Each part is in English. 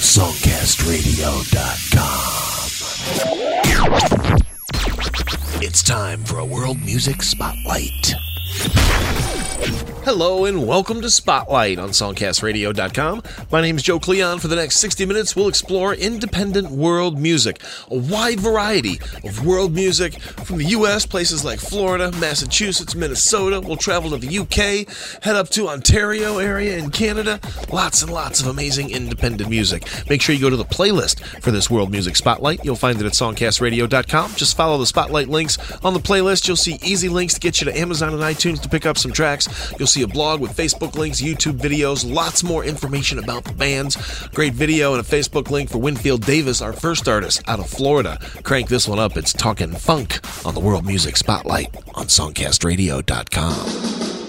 songcastradio.com. It's time for a world music spotlight. Hello and welcome to Spotlight on SongcastRadio.com. My name is Joe Cleon. For the next 60 minutes, we'll explore independent world music, a wide variety of world music from the U.S., places like Florida, Massachusetts, Minnesota. We'll travel to the U.K., head up to Ontario area in Canada. Lots and lots of amazing independent music. Make sure you go to the playlist for this world music spotlight. You'll find it at SongcastRadio.com. Just follow the spotlight links on the playlist. You'll see easy links to get you to Amazon and iTunes to pick up some tracks. You'll see a blog with Facebook links, YouTube videos, lots more information about the bands. Great video and a Facebook link for Winfield Davis, our first artist out of Florida. Crank this one up. It's Talking Funk on the World Music Spotlight on SongcastRadio.com.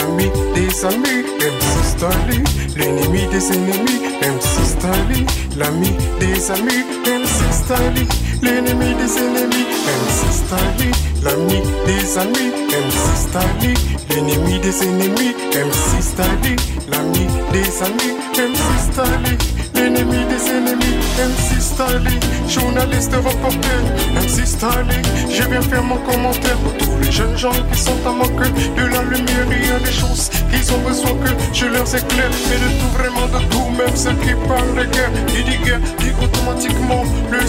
l'ami des amis, MC Stali, l'ennemi des ennemis, MC Stali, l'ami des amis, MC Stali, l'ennemi des ennemis, MC Stali, l'ami des amis, MC Stali, l'ennemi des ennemis, MC Stali, l'ami des amis, MC Stali, l'ennemi des ennemis, MC Stali, journaliste reporter, MC Stali, je viens faire mon commentaire pour tous les jeunes gens qui sont à manque de la lumière, il y a des choses qu'ils ont besoin que je leur éclaire, mais de tout vraiment de tout, même ceux qui parlent de guerre, qui dit guerre, dit automatiquement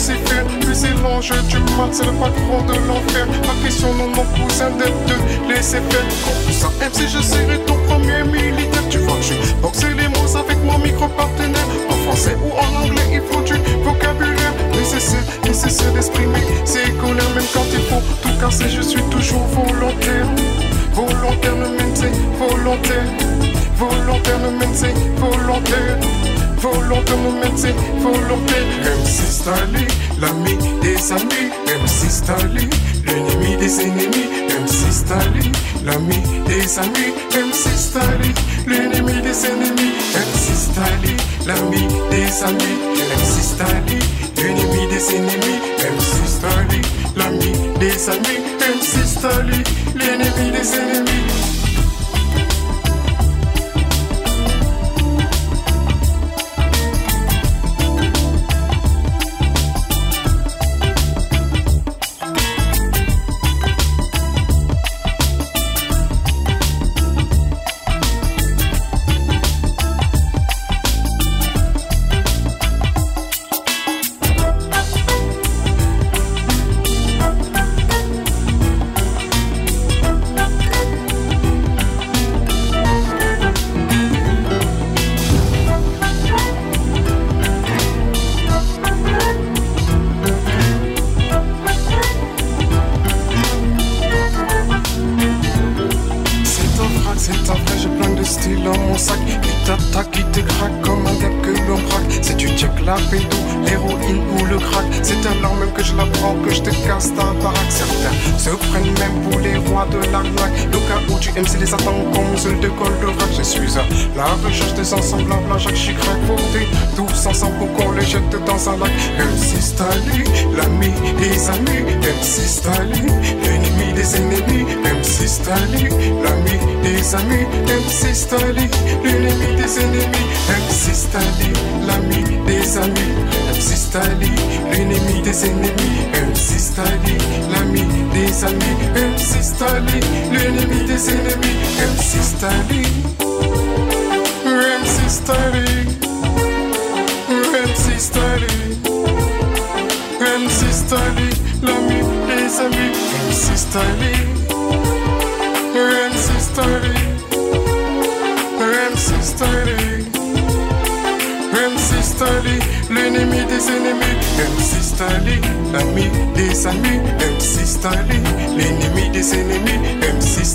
faire, puis c'est l'ange du mal, c'est le patron de l'enfer, ma question non mon cousin d'être de laisser faire, comme ça, MC je serai ton premier militaire, tu vois je boxer les mots avec mon micro partenaire, en français ou en anglais, il faut du vocabulaire nécessaire, nécessaire d'exprimer ses colères, même quand il faut tout casser, je suis toujours volontaire. Volontaire, ne c'est volontaire. Volontaire, ne c'est volontaire. Volontaire, ne c'est volontaire. MC Stali, l'ami des amis. MC Stali, l'ennemi des ennemis. MC Stali, l'ami des amis. MC Stali, l'ennemi des ennemis. MC Stali, l'ami des amis. MC Stali, l'ennemi des ennemis. MC Stali, l'ami des amis. MC Stali, l'ennemi des ennemis.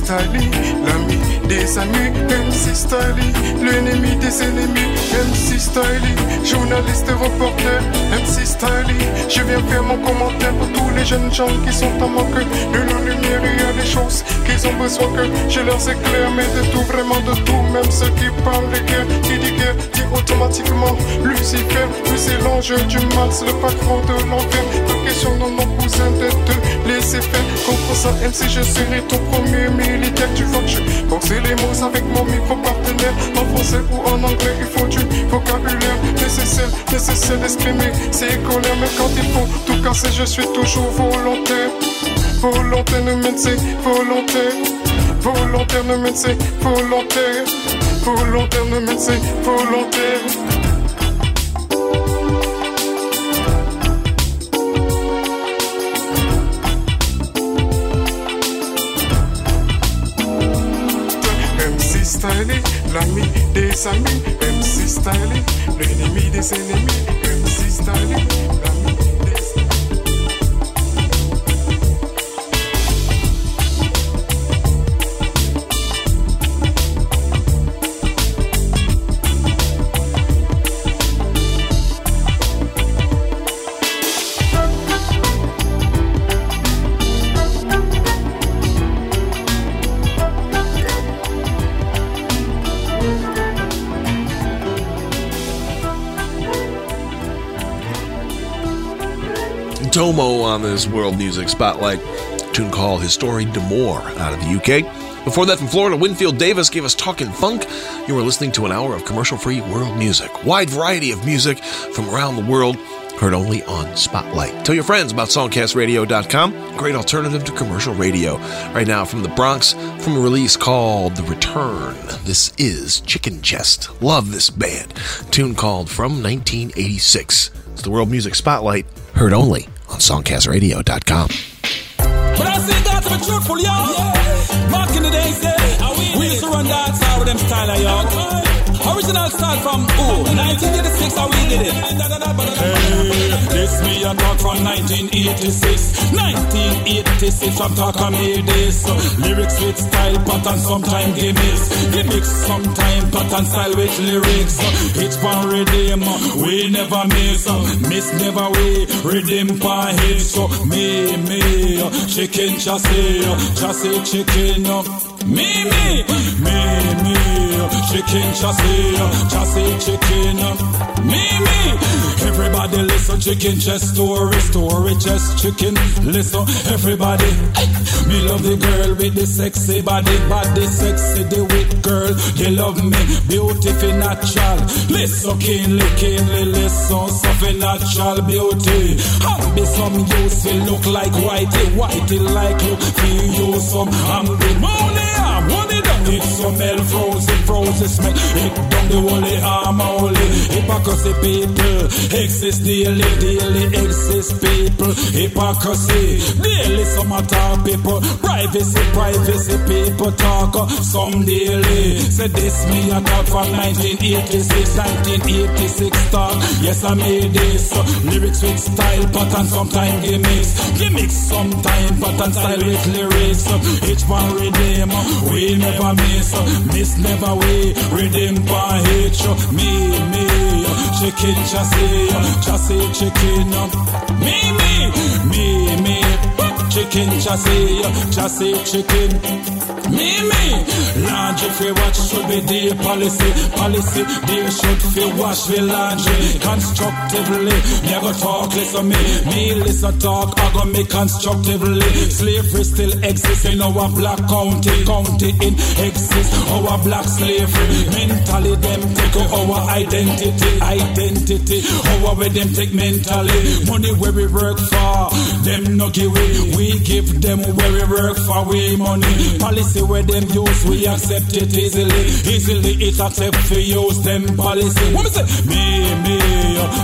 L'ami des amis. MC Stanley, l'ennemi des ennemis. MC Stanley, journaliste reporter. MC Stanley, je viens faire mon commentaire pour tous les jeunes gens qui sont en manque de la lumière. A des choses qu'ils ont besoin que je leur éclaire, mais de tout, vraiment de tout. Même ceux qui parlent de guerre, qui guerre, dit automatiquement Lucifer. Lui, c'est l'enjeu du mal, c'est le patron de l'enfer. La question de mon cousin de te laisser faire. Contre ça, MC, je serai ton premier militaire. Tu vois que je boxe les mots avec mon micro partenaire. En français ou en anglais, il faut du vocabulaire nécessaire, nécessaire d'exprimer ses colères. Mais quand il faut tout casser, je suis toujours volontaire. Volontaire, ne médecin, volontaire. Volontaire, ne médecin, volontaire. Volontaire, ne médecin, volontaire. MC Styling, l'ami des amis. MC Styling, l'ennemi des ennemis. MC l'ami Tomo on this World Music Spotlight. Tune called History D'Amour out of the UK. Before that, from Florida, Winfield Davis gave us Talkin' Funk. You were listening to an hour of commercial free world music. Wide variety of music from around the world, heard only on Spotlight. Tell your friends about songcastradio.com. Great alternative to commercial radio. Right now, from the Bronx, from a release called The Return. This is Chicken Chest. Love this band. Tune called From 1986. It's the World Music Spotlight, heard only on songcastradio.com. But I that truthful, yo. Back in the. We used to run that with them style, yo. Original style from who? 1986, how we did it. Hey, this me a talk from 1986. 1986, I'm talking me this. Lyrics with style, pattern, sometime gimmicks. Gimmicks, sometime pattern, style with lyrics. Each one redeem, we never miss. Miss never we, redeem per hit. So me, me, chicken chassis, chassis chicken. Me, me, me, me, chicken chassis, chassis chicken. Me, me, everybody listen, chicken chest story, story chest chicken. Listen, everybody. Me love the girl with the sexy body, body sexy, the wit girl. They love me, beautiful natural. Listen, keenly, keenly, listen, something natural beauty. I'll be some use, feel look like whitey, whitey like look, feel you some. I'm the I'm one it hell frozen, frozen smell. It down the holy arm only. Hypocrisy people exist daily, daily exist people. Hypocrisy daily, some attack people. Privacy, privacy people talk uh, some daily. Say this me a talk from 1986, 1986 talk. Yes, I made this. Lyrics with style, pattern, sometime gimmicks. Gimmicks, sometime pattern, style with lyrics. Each one redeem, uh, we never miss. Miss never we redeem by H. Me, me, chicken chassis, chassis chicken. Me, me, me, me, chicken chassis, chassis chicken. Me, me, laundry free watch should be the policy. Policy, they should feel wash the laundry constructively. Never talk, listen me. Me listen talk, I go me constructively. Slavery still exists in our black county. County in exist, oh, our black slavery. Mentally, them take our identity. Identity, oh, our where them take mentally. Money where we work for, them no give we. We give them where we work for, we money. Policy where them use, we accept it easily. Easily it accept for use them policy. What me say? Me, me,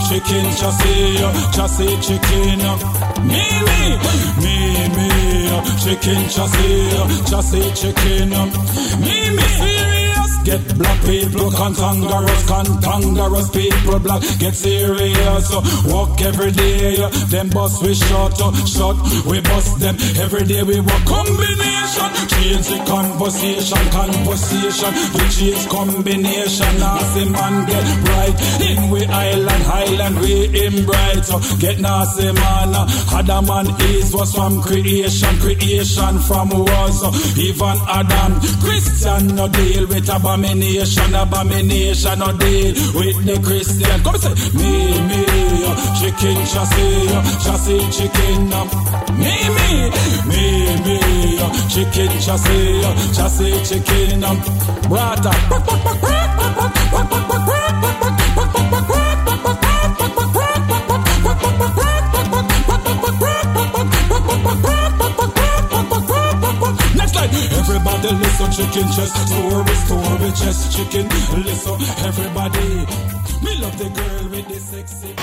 chicken chassis, chassis chicken. Me, me, me, me, chicken chassis, chassis chicken. Me, me, get black people cantangerous, cantangerous people black get serious. So walk every day, uh, them bust we shut, uh, shut we bust them every day. We walk combination, change the conversation, conversation. We change combination. Nasty man get bright in we island, highland we in bright. So get nasty man, Adam man is was from creation, creation from was even Adam. Christian no deal with abomination, abomination no deal with the Christian. Come say me me chicken chassis, chassis chicken. Me me me me chicken chassis, chassis chicken. Brata. Everybody listen, chicken chest, story, story, chest, chicken. Listen, everybody. Me love the girl with the sexy.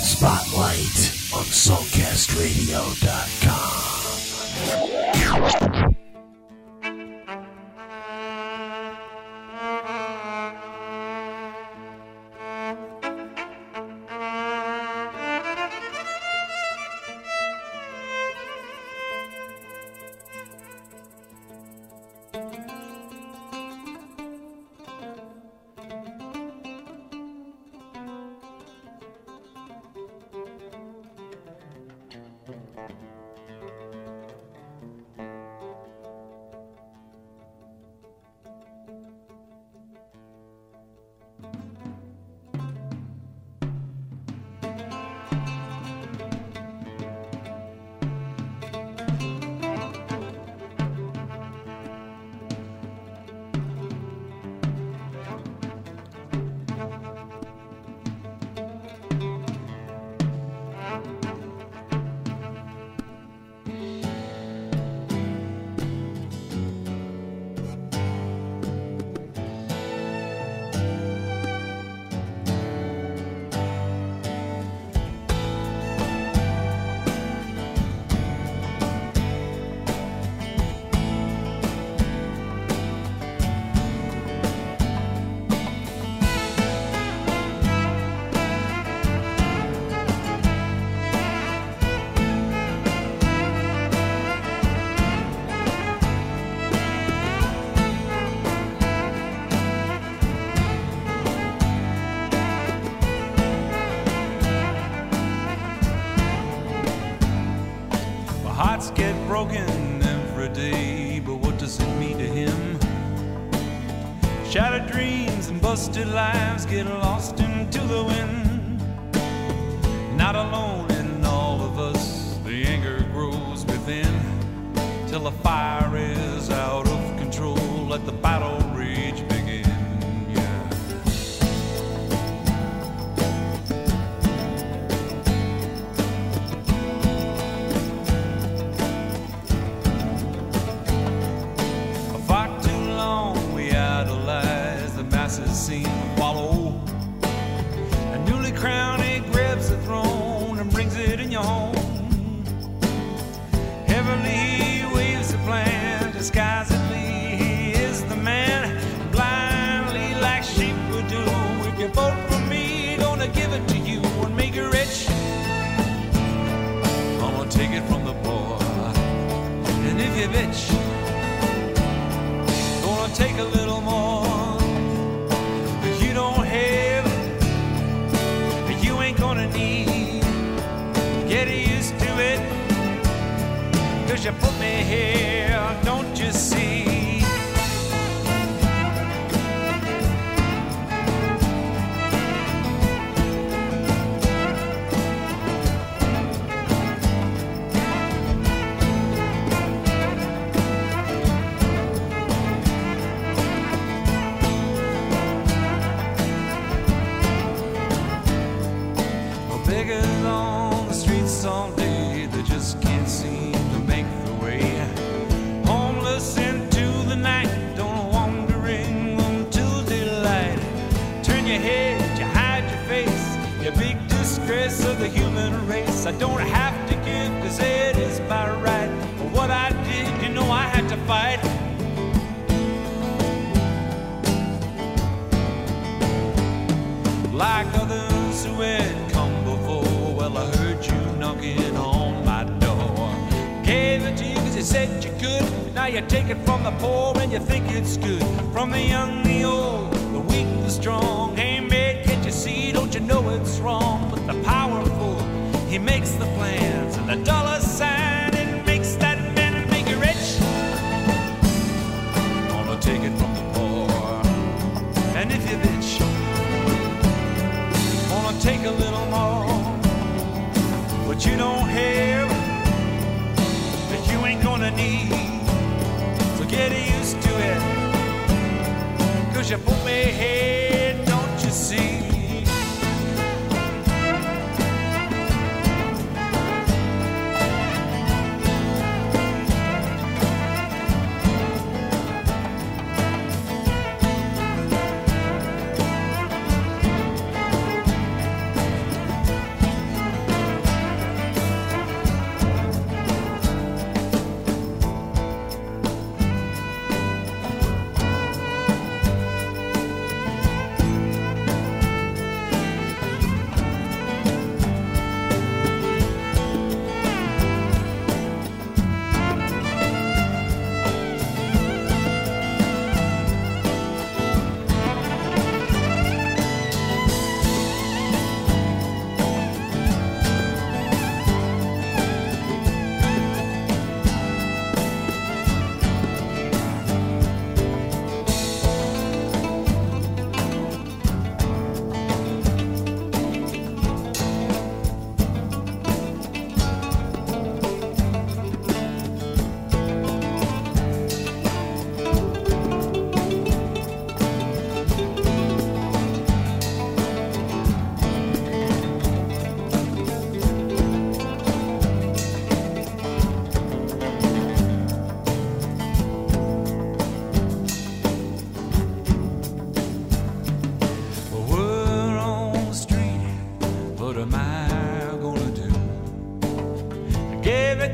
Spotlight on SongcastRadio.com. My hearts get broken every day, but what does it mean to him? Shattered dreams and busted lives get lost into the wind. It's wrong? But the powerful, he makes the plans. And the dollar sign, it makes that man make you rich. Gonna take it from the poor. And if you bitch, gonna take a little more. But you don't have, that you ain't gonna need. So get used to it. Cause you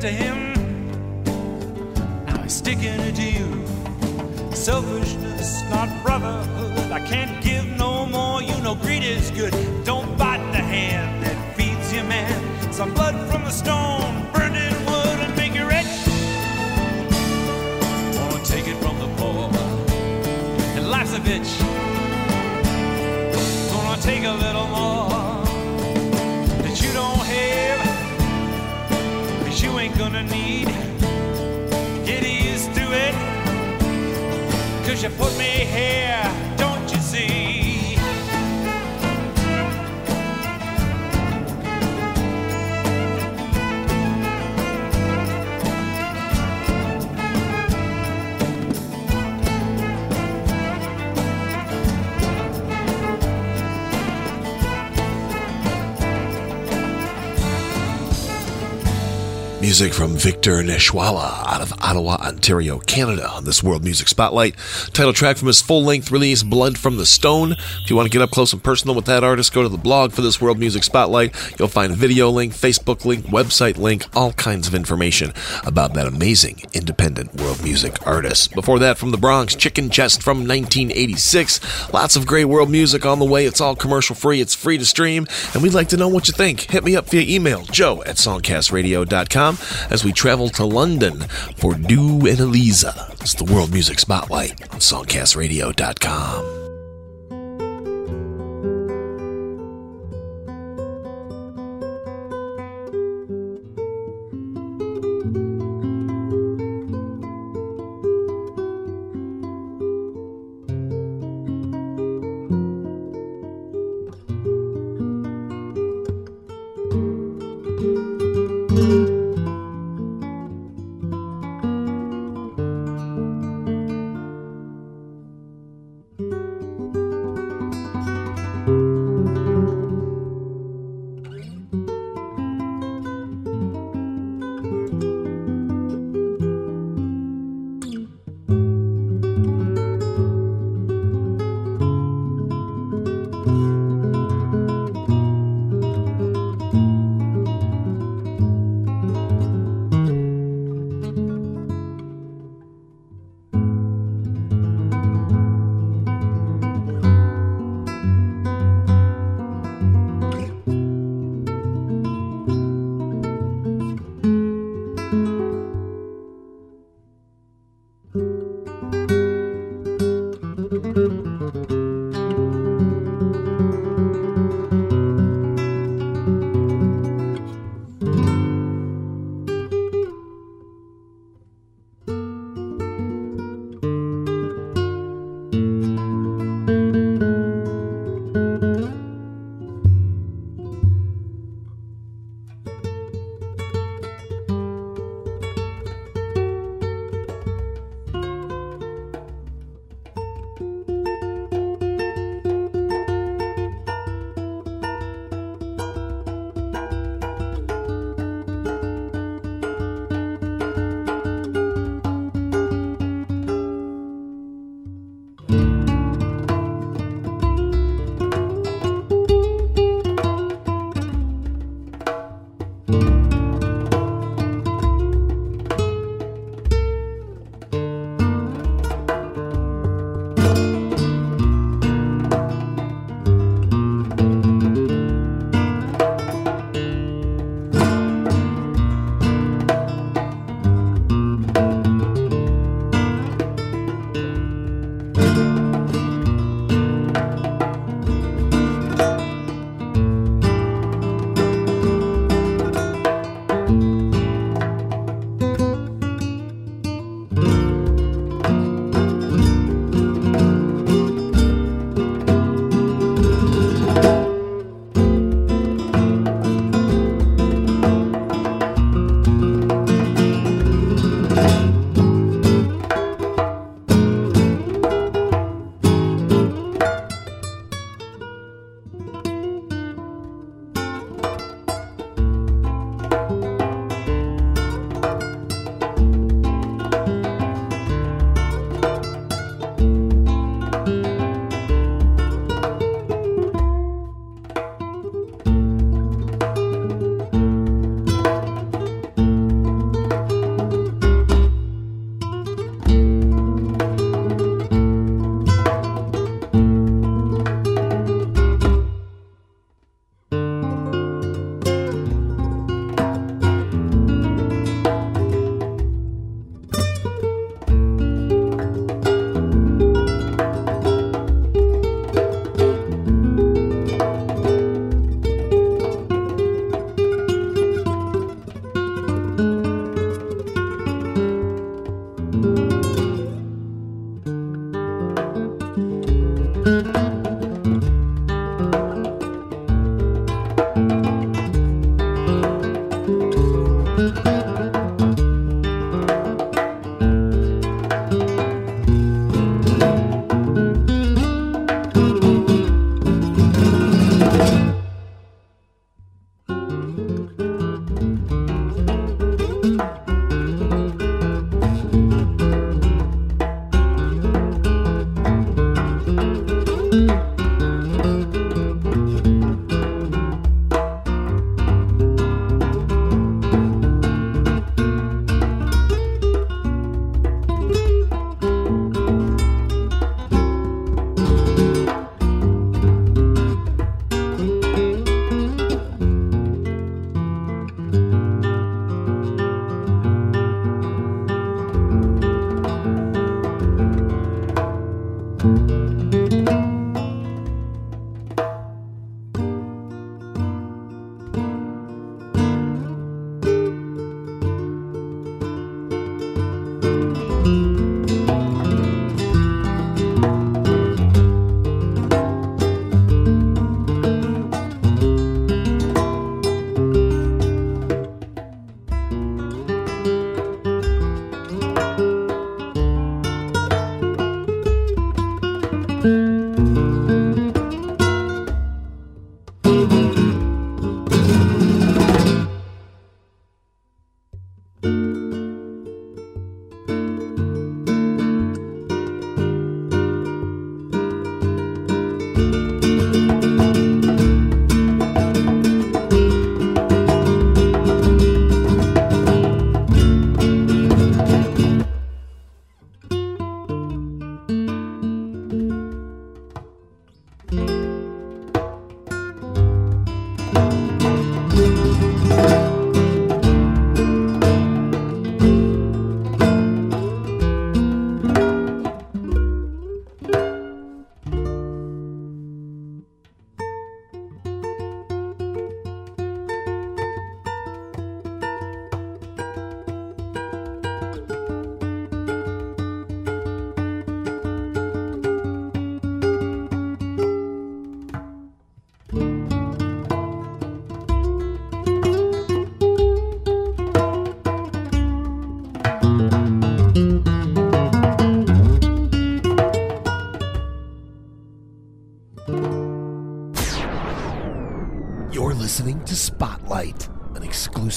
to him, now he's sticking it to you. Selfishness, not brotherhood. I can't give no more, you know greed is good. Don't bite the hand that feeds you, man. Some blood from the stone, you put me here, Music from Victor Nesrallah out of Ottawa, Ontario, Canada on this World Music Spotlight. Title track from his full length release, Blood from the Stone. If you want to get up close and personal with that artist, go to the blog for this World Music Spotlight. You'll find a video link, Facebook link, website link, all kinds of information about that amazing independent world music artist. Before that, from the Bronx, Chicken Chest from 1986. Lots of great world music on the way. It's all commercial free, it's free to stream, and we'd like to know what you think. Hit me up via email, joe at songcastradio.com as we travel to London for Do and Eliza. It's the World Music Spotlight on songcastradio.com.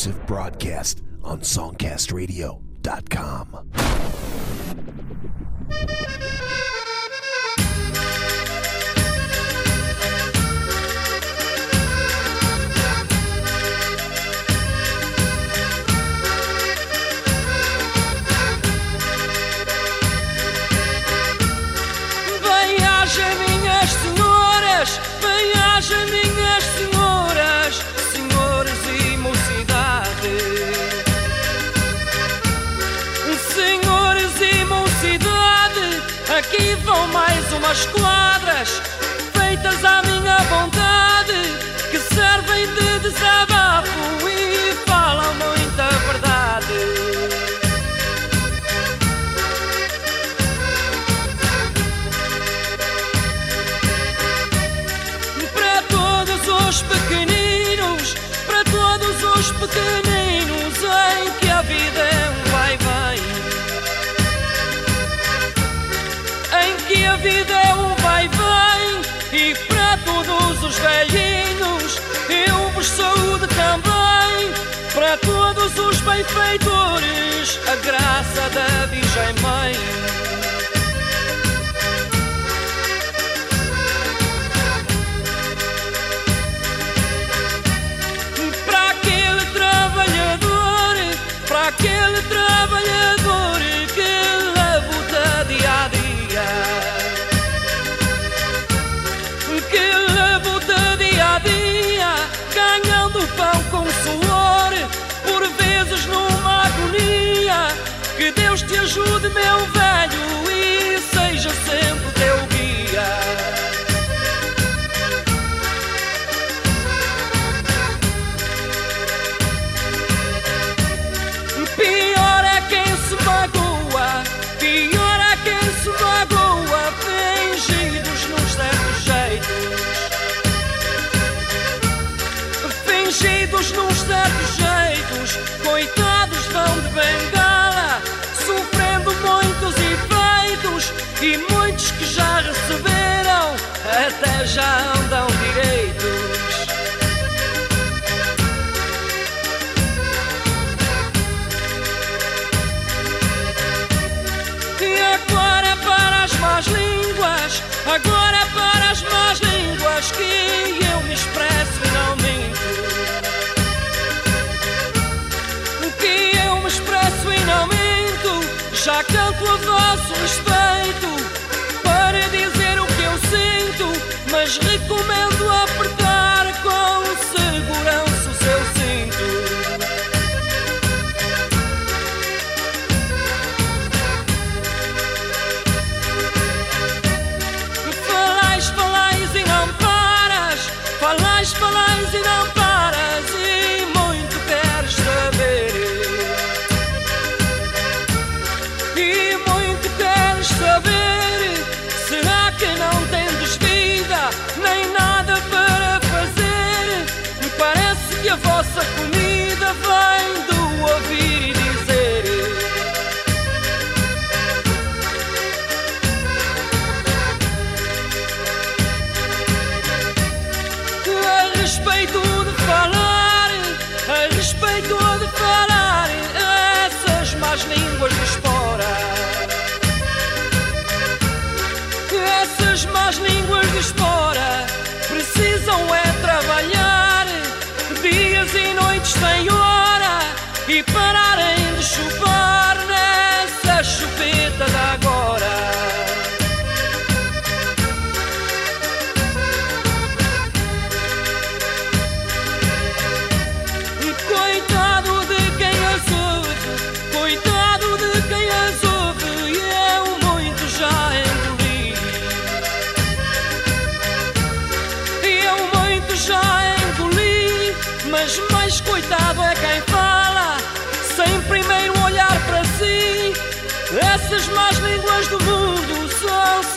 exclusive broadcast on songcastradio.com. As quadras feitas à minha vontade que servem de desabafo e falam muita verdade. Para todos os pequeninos, para todos os pequeninos. todos os benfeitores, a graça da Virgem Mãe. Que Deus te ajude, meu velho, e seja sempre teu guia. Pior é quem se magoa, pior é quem se magoa, fingidos nos certos jeitos. Fingidos nos certos jeitos, coitados vão de bem. E muitos que já receberam até já andam direito. recomendo apertar com segurança o seu cinto. Falais, falais e não paras, falais, falais e não paras. pessoas do mundo são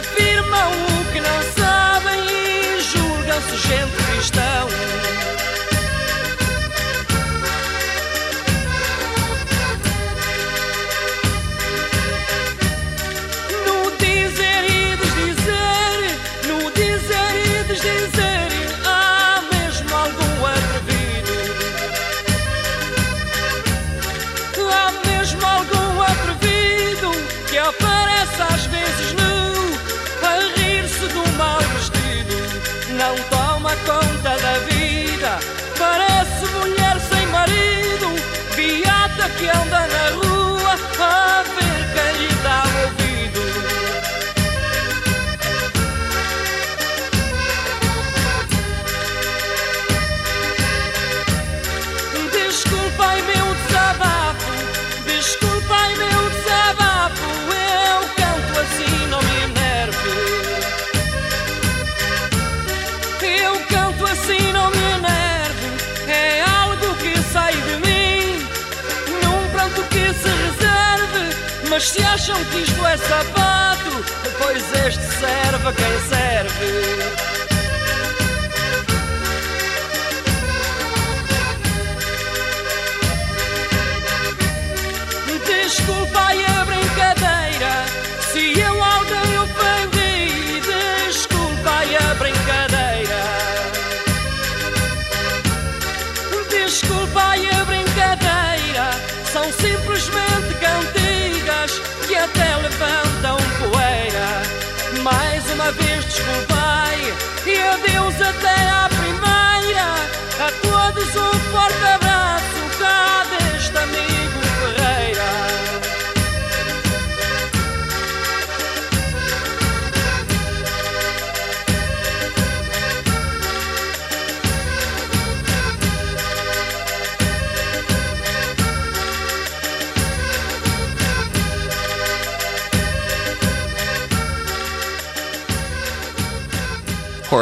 afirmam Mas se acham que isto é sapato, pois este serve a quem serve.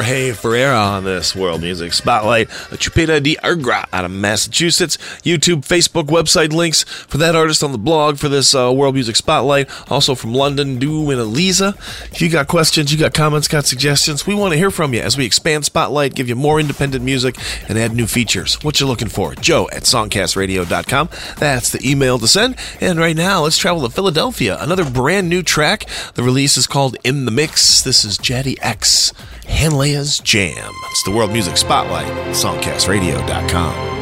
Jorge Ferreira on this World Music Spotlight. Chupeta de Argra out of Massachusetts. YouTube, Facebook, website links for that artist on the blog for this uh, World Music Spotlight. Also from London, Du and Eliza. If you got questions, you got comments, got suggestions, we want to hear from you as we expand Spotlight, give you more independent music, and add new features. What you looking for? Joe at songcastradio.com. That's the email to send. And right now, let's travel to Philadelphia. Another brand new track. The release is called In the Mix. This is Jadi X. Hanlea's Jam. It's the World Music Spotlight, songcastradio.com.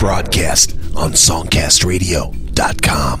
broadcast on SongcastRadio.com.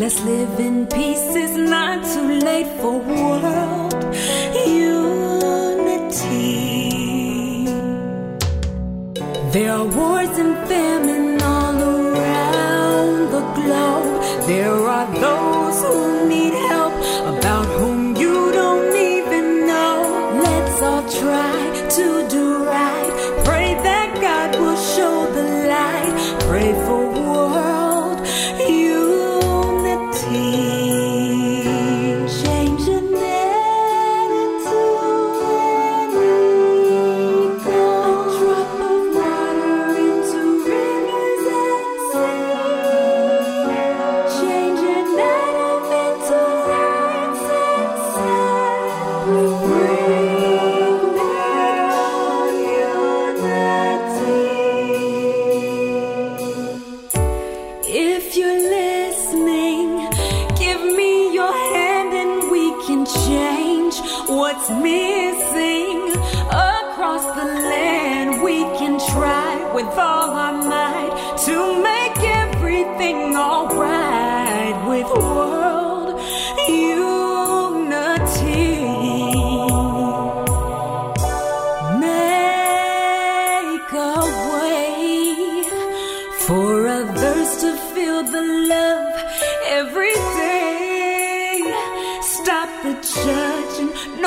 Let's live in peace, it's not too late for war.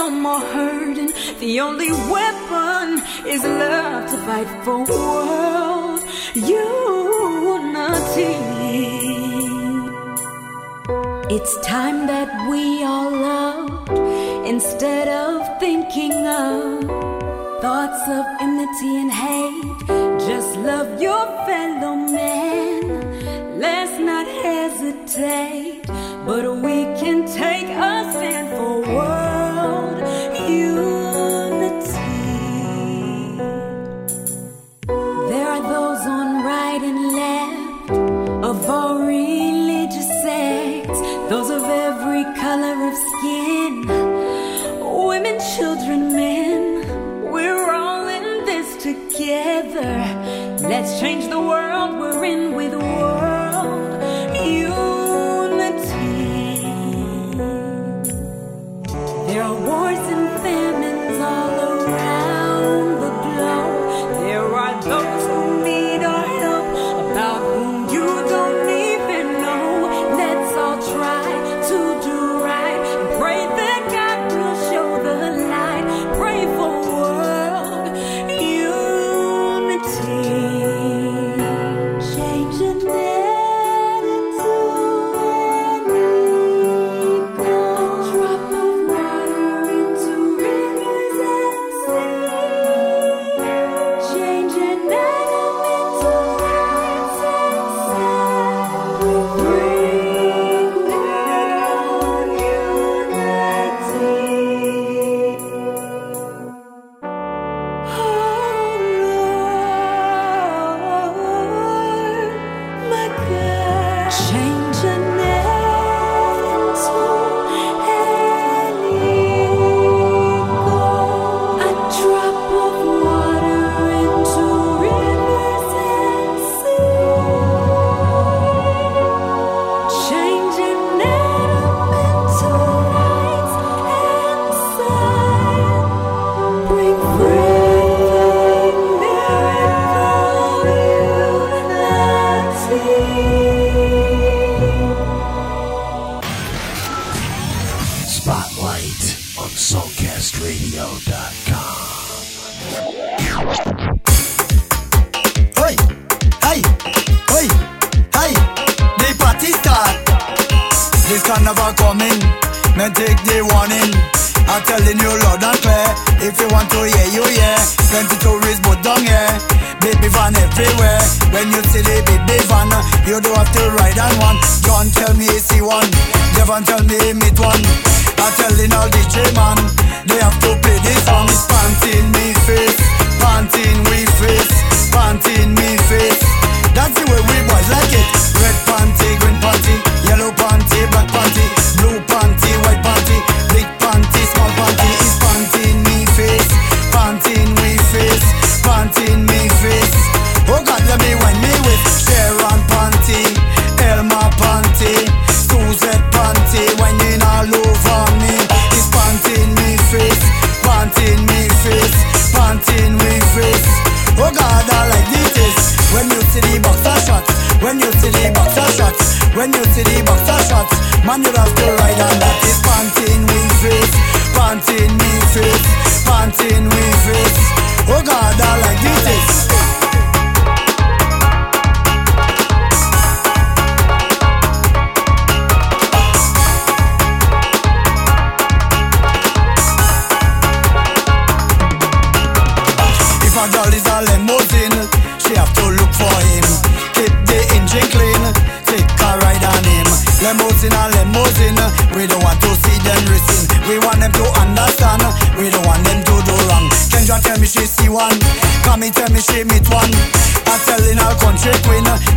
no more hurting. The only weapon is love to fight for world unity. It's time that we all loved instead of thinking of thoughts of enmity and hate. Just love your fellow man. Let's not hesitate, but we can take. change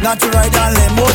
Not to ride on limo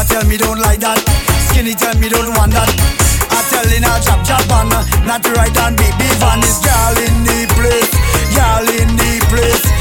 Mama tell me don't like that. Skinny tell me don't want that. I telling her jab jab uh, on, not to right on baby van. This girl in the place, girl in the place.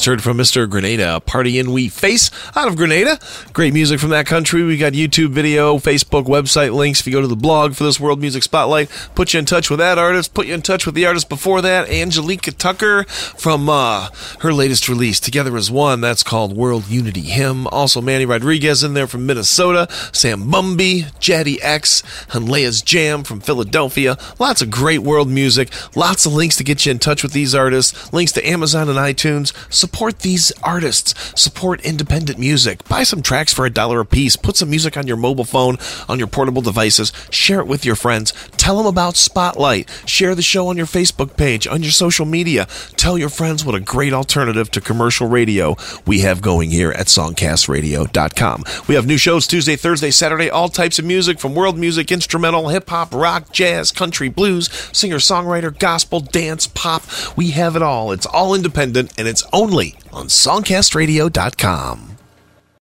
just heard from Mr. Grenada, Party in We Face out of Grenada. Great music from that country. We got YouTube video, Facebook, website links. If you go to the blog for this World Music Spotlight, put you in touch with that artist, put you in touch with the artist before that, Angelica Tucker from uh, her latest release, Together as One. That's called World Unity Hymn. Also, Manny Rodriguez in there from Minnesota, Sam Bumby, Jadi X, and Leah's Jam from Philadelphia. Lots of great world music, lots of links to get you in touch with these artists, links to Amazon and iTunes. Support these artists. Support independent music. Buy some tracks for a dollar a piece. Put some music on your mobile phone, on your portable devices. Share it with your friends. Tell them about Spotlight. Share the show on your Facebook page, on your social media. Tell your friends what a great alternative to commercial radio we have going here at songcastradio.com. We have new shows Tuesday, Thursday, Saturday, all types of music from world music, instrumental, hip hop, rock, jazz, country, blues, singer, songwriter, gospel, dance, pop. We have it all. It's all independent and it's only on songcastradio.com.